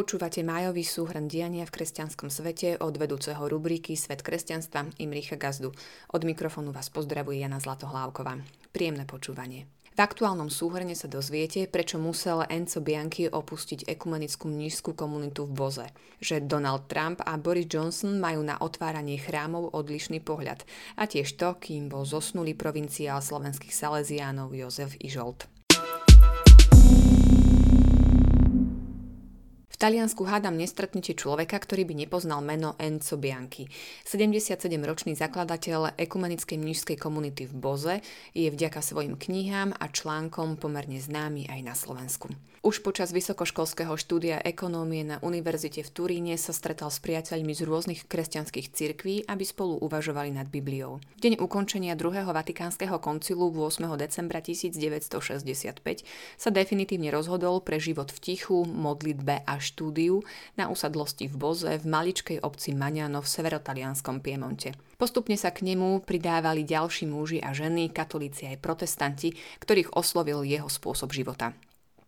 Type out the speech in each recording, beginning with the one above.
Počúvate májový súhrn diania v kresťanskom svete od vedúceho rubriky Svet kresťanstva Imricha Gazdu. Od mikrofónu vás pozdravuje Jana Zlatohlávková. Príjemné počúvanie. V aktuálnom súhrne sa dozviete, prečo musel Enzo Bianchi opustiť ekumenickú mnížskú komunitu v Boze. Že Donald Trump a Boris Johnson majú na otváranie chrámov odlišný pohľad. A tiež to, kým bol zosnulý provinciál slovenských Salesiánov Jozef Ižolt. Taliansku hádam nestretnete človeka, ktorý by nepoznal meno Enzo Bianchi. 77-ročný zakladateľ ekumenickej mnižskej komunity v Boze je vďaka svojim knihám a článkom pomerne známy aj na Slovensku. Už počas vysokoškolského štúdia ekonómie na univerzite v Turíne sa stretal s priateľmi z rôznych kresťanských cirkví, aby spolu uvažovali nad Bibliou. Deň ukončenia druhého vatikánskeho koncilu 8. decembra 1965 sa definitívne rozhodol pre život v tichu, modlitbe a štúdiu na usadlosti v Boze v maličkej obci Maňano v severotalianskom Piemonte. Postupne sa k nemu pridávali ďalší muži a ženy, katolíci aj protestanti, ktorých oslovil jeho spôsob života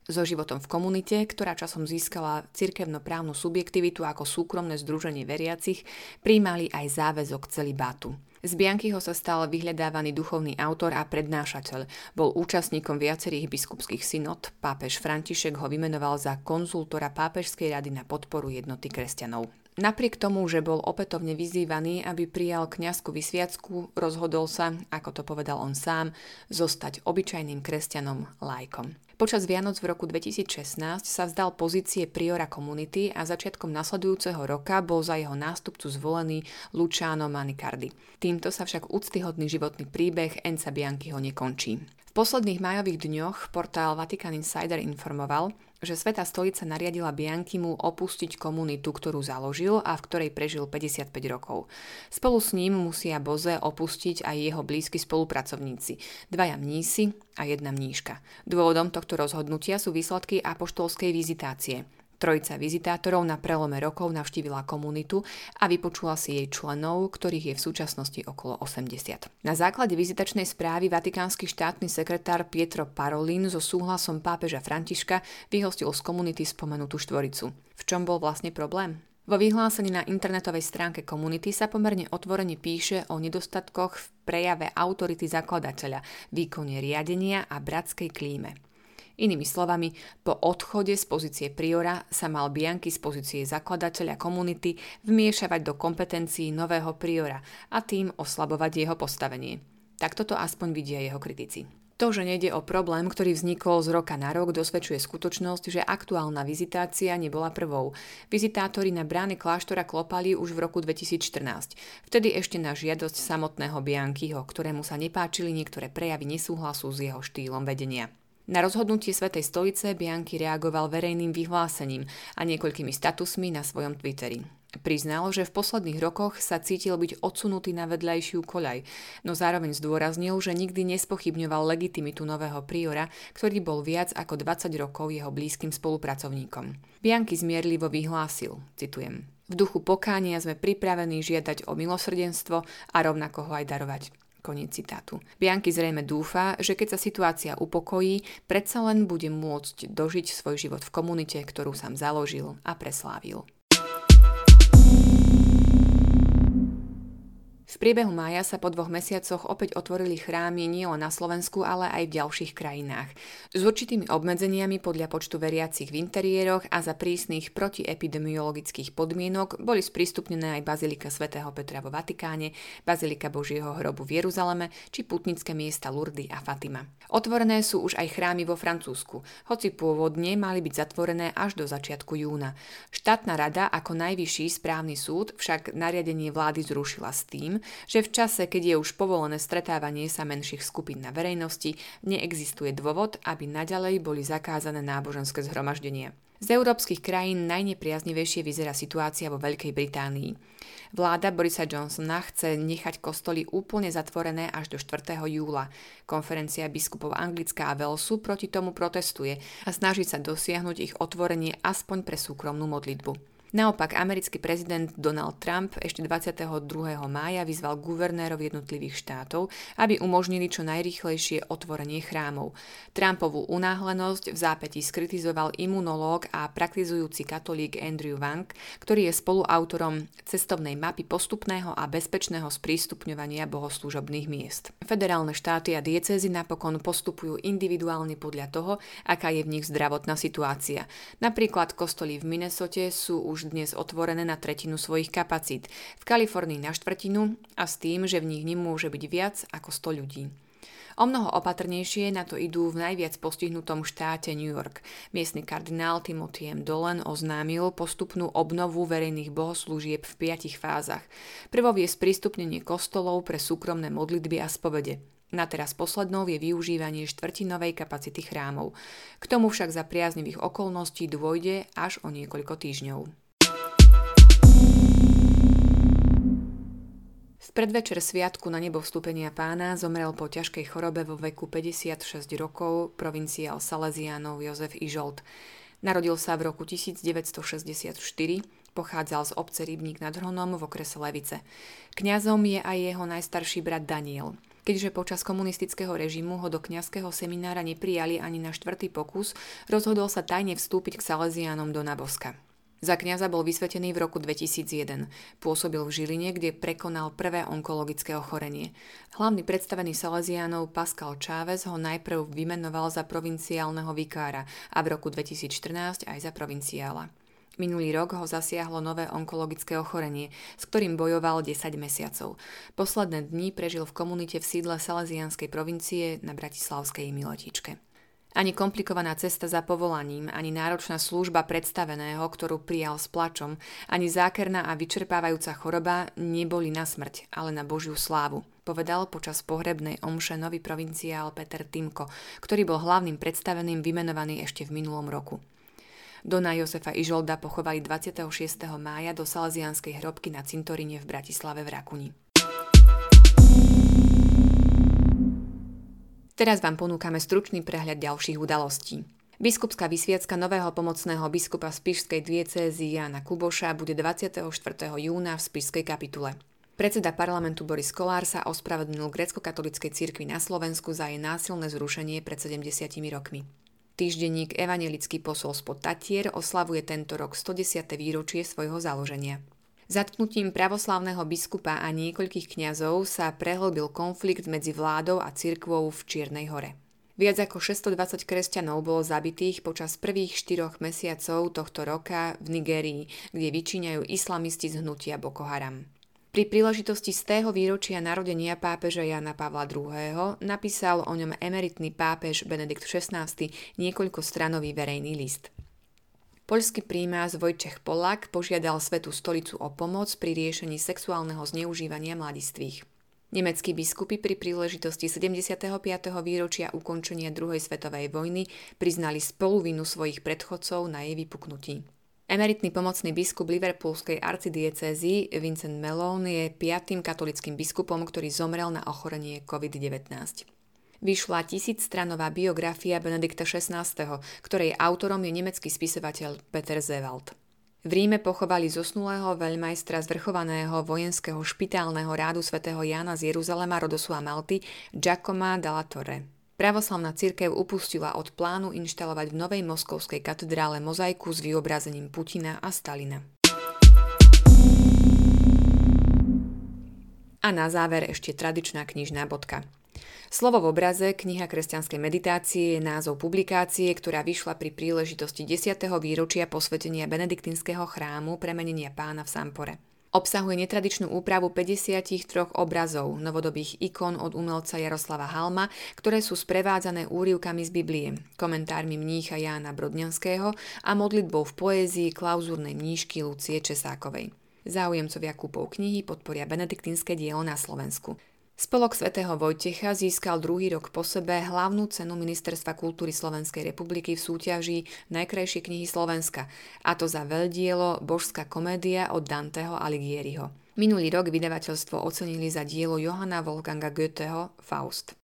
so životom v komunite, ktorá časom získala cirkevnoprávnu subjektivitu ako súkromné združenie veriacich, príjmali aj záväzok celibátu. Z Biankyho sa stal vyhľadávaný duchovný autor a prednášateľ. Bol účastníkom viacerých biskupských synod. Pápež František ho vymenoval za konzultora Pápežskej rady na podporu jednoty kresťanov. Napriek tomu, že bol opätovne vyzývaný, aby prijal kňazku vysviacku, rozhodol sa, ako to povedal on sám, zostať obyčajným kresťanom lajkom. Počas Vianoc v roku 2016 sa vzdal pozície priora komunity a začiatkom nasledujúceho roka bol za jeho nástupcu zvolený Luciano Manicardi. Týmto sa však úctyhodný životný príbeh Enza Bianchiho nekončí. V posledných majových dňoch portál Vatican Insider informoval, že Sveta stolica nariadila Bianchimu opustiť komunitu, ktorú založil a v ktorej prežil 55 rokov. Spolu s ním musia Boze opustiť aj jeho blízki spolupracovníci, dvaja mnísi a jedna mníška. Dôvodom tohto rozhodnutia sú výsledky apoštolskej vizitácie. Trojica vizitátorov na prelome rokov navštívila komunitu a vypočula si jej členov, ktorých je v súčasnosti okolo 80. Na základe vizitačnej správy vatikánsky štátny sekretár Pietro Parolin so súhlasom pápeža Františka vyhostil z komunity spomenutú štvoricu. V čom bol vlastne problém? Vo vyhlásení na internetovej stránke komunity sa pomerne otvorene píše o nedostatkoch v prejave autority zakladateľa, výkone riadenia a bratskej klíme. Inými slovami, po odchode z pozície priora sa mal Bianky z pozície zakladateľa komunity vmiešavať do kompetencií nového priora a tým oslabovať jeho postavenie. Takto to aspoň vidia jeho kritici. To, že nejde o problém, ktorý vznikol z roka na rok, dosvedčuje skutočnosť, že aktuálna vizitácia nebola prvou. Vizitátori na brány kláštora klopali už v roku 2014. Vtedy ešte na žiadosť samotného Biankyho, ktorému sa nepáčili niektoré prejavy nesúhlasu s jeho štýlom vedenia. Na rozhodnutie Svetej stolice Bianchi reagoval verejným vyhlásením a niekoľkými statusmi na svojom Twitteri. Priznal, že v posledných rokoch sa cítil byť odsunutý na vedľajšiu koľaj, no zároveň zdôraznil, že nikdy nespochybňoval legitimitu nového priora, ktorý bol viac ako 20 rokov jeho blízkym spolupracovníkom. Bianchi zmierlivo vyhlásil, citujem, v duchu pokánia sme pripravení žiadať o milosrdenstvo a rovnako ho aj darovať. Koniec citátu. Bianky zrejme dúfa, že keď sa situácia upokojí, predsa len bude môcť dožiť svoj život v komunite, ktorú sám založil a preslávil. V priebehu mája sa po dvoch mesiacoch opäť otvorili chrámy nielen na Slovensku, ale aj v ďalších krajinách. S určitými obmedzeniami podľa počtu veriacich v interiéroch a za prísnych protiepidemiologických podmienok boli sprístupnené aj Bazilika svätého Petra vo Vatikáne, Bazilika Božieho hrobu v Jeruzaleme či putnické miesta Lurdy a Fatima. Otvorené sú už aj chrámy vo Francúzsku, hoci pôvodne mali byť zatvorené až do začiatku júna. Štátna rada ako najvyšší správny súd však nariadenie vlády zrušila s tým, že v čase, keď je už povolené stretávanie sa menších skupín na verejnosti, neexistuje dôvod, aby naďalej boli zakázané náboženské zhromaždenia. Z európskych krajín najnepriaznivejšie vyzerá situácia vo Veľkej Británii. Vláda Borisa Johnsona chce nechať kostoly úplne zatvorené až do 4. júla. Konferencia biskupov Anglická a Velsu proti tomu protestuje a snaží sa dosiahnuť ich otvorenie aspoň pre súkromnú modlitbu. Naopak, americký prezident Donald Trump ešte 22. mája vyzval guvernérov jednotlivých štátov, aby umožnili čo najrýchlejšie otvorenie chrámov. Trumpovú unáhlenosť v zápätí skritizoval imunológ a praktizujúci katolík Andrew Wang, ktorý je spoluautorom cestovnej mapy postupného a bezpečného sprístupňovania bohoslúžobných miest. Federálne štáty a diecézy napokon postupujú individuálne podľa toho, aká je v nich zdravotná situácia. Napríklad kostoly v Minnesote sú už dnes otvorené na tretinu svojich kapacít, v Kalifornii na štvrtinu a s tým, že v nich nemôže byť viac ako 100 ľudí. O mnoho opatrnejšie na to idú v najviac postihnutom štáte New York. Miestny kardinál Timothy M. Dolan oznámil postupnú obnovu verejných bohoslúžieb v piatich fázach. Prvou je sprístupnenie kostolov pre súkromné modlitby a spovede. Na teraz poslednou je využívanie štvrtinovej kapacity chrámov. K tomu však za priaznivých okolností dôjde až o niekoľko týždňov. Predvečer sviatku na nebo vstúpenia pána zomrel po ťažkej chorobe vo veku 56 rokov provinciál Salesiánov Jozef Ižolt. Narodil sa v roku 1964, pochádzal z obce Rybník nad Hronom v okrese Levice. Kňazom je aj jeho najstarší brat Daniel. Keďže počas komunistického režimu ho do kňazského seminára neprijali ani na štvrtý pokus, rozhodol sa tajne vstúpiť k Salesiánom do Naboska. Za kňaza bol vysvetený v roku 2001. Pôsobil v Žiline, kde prekonal prvé onkologické ochorenie. Hlavný predstavený Salesiánov Pascal Chávez ho najprv vymenoval za provinciálneho vikára a v roku 2014 aj za provinciála. Minulý rok ho zasiahlo nové onkologické ochorenie, s ktorým bojoval 10 mesiacov. Posledné dni prežil v komunite v sídle Salesianskej provincie na Bratislavskej Milotičke. Ani komplikovaná cesta za povolaním, ani náročná služba predstaveného, ktorú prijal s plačom, ani zákerná a vyčerpávajúca choroba neboli na smrť, ale na Božiu slávu, povedal počas pohrebnej omše nový provinciál Peter Timko, ktorý bol hlavným predstaveným vymenovaný ešte v minulom roku. Dona Josefa Ižolda pochovali 26. mája do Salesianskej hrobky na cintoríne v Bratislave v Rakuni. Teraz vám ponúkame stručný prehľad ďalších udalostí. Biskupská vysviacka nového pomocného biskupa Spišskej diecézy Jana Kuboša bude 24. júna v Spišskej kapitule. Predseda parlamentu Boris Kolár sa ospravedlnil grecko-katolickej cirkvi na Slovensku za jej násilné zrušenie pred 70 rokmi. Týždenník Evangelický posol spod Tatier oslavuje tento rok 110. výročie svojho založenia. Zatknutím pravoslávneho biskupa a niekoľkých kňazov sa prehlbil konflikt medzi vládou a cirkvou v Čiernej hore. Viac ako 620 kresťanov bolo zabitých počas prvých štyroch mesiacov tohto roka v Nigérii, kde vyčíňajú islamisti z hnutia Boko Haram. Pri príležitosti z tého výročia narodenia pápeža Jana Pavla II. napísal o ňom emeritný pápež Benedikt XVI niekoľko stranový verejný list. Poľský prímaz Vojčech Polak požiadal Svetú stolicu o pomoc pri riešení sexuálneho zneužívania mladistvých. Nemeckí biskupy pri príležitosti 75. výročia ukončenia druhej svetovej vojny priznali spoluvinu svojich predchodcov na jej vypuknutí. Emeritný pomocný biskup Liverpoolskej arcidiecézy Vincent Malone je piatým katolickým biskupom, ktorý zomrel na ochorenie COVID-19 vyšla tisícstranová biografia Benedikta XVI, ktorej autorom je nemecký spisovateľ Peter Zewald. V Ríme pochovali zosnulého veľmajstra zvrchovaného vojenského špitálneho rádu svätého Jána z Jeruzalema, Rodosu a Malty, Giacoma dalla Torre. Pravoslavná církev upustila od plánu inštalovať v novej moskovskej katedrále mozaiku s vyobrazením Putina a Stalina. A na záver ešte tradičná knižná bodka. Slovo v obraze, kniha kresťanskej meditácie je názov publikácie, ktorá vyšla pri príležitosti 10. výročia posvetenia benediktinského chrámu premenenia pána v Sampore. Obsahuje netradičnú úpravu 53 obrazov, novodobých ikon od umelca Jaroslava Halma, ktoré sú sprevádzané úrivkami z Biblie, komentármi mnícha Jána Brodňanského a modlitbou v poézii klauzúrnej mníšky Lucie Česákovej. Záujemcovia kúpov knihy podporia benediktínske dielo na Slovensku. Spolok svätého Vojtecha získal druhý rok po sebe hlavnú cenu Ministerstva kultúry Slovenskej republiky v súťaži Najkrajšie knihy Slovenska, a to za veľdielo Božská komédia od Danteho Alighieriho. Minulý rok vydavateľstvo ocenili za dielo Johanna Wolfganga Goetheho Faust.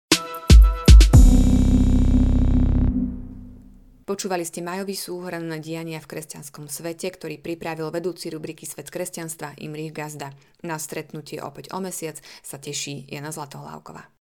Počúvali ste majový súhrn diania v kresťanskom svete, ktorý pripravil vedúci rubriky Svet kresťanstva Imrich Gazda. Na stretnutie opäť o mesiac sa teší Jana Zlatohlávková.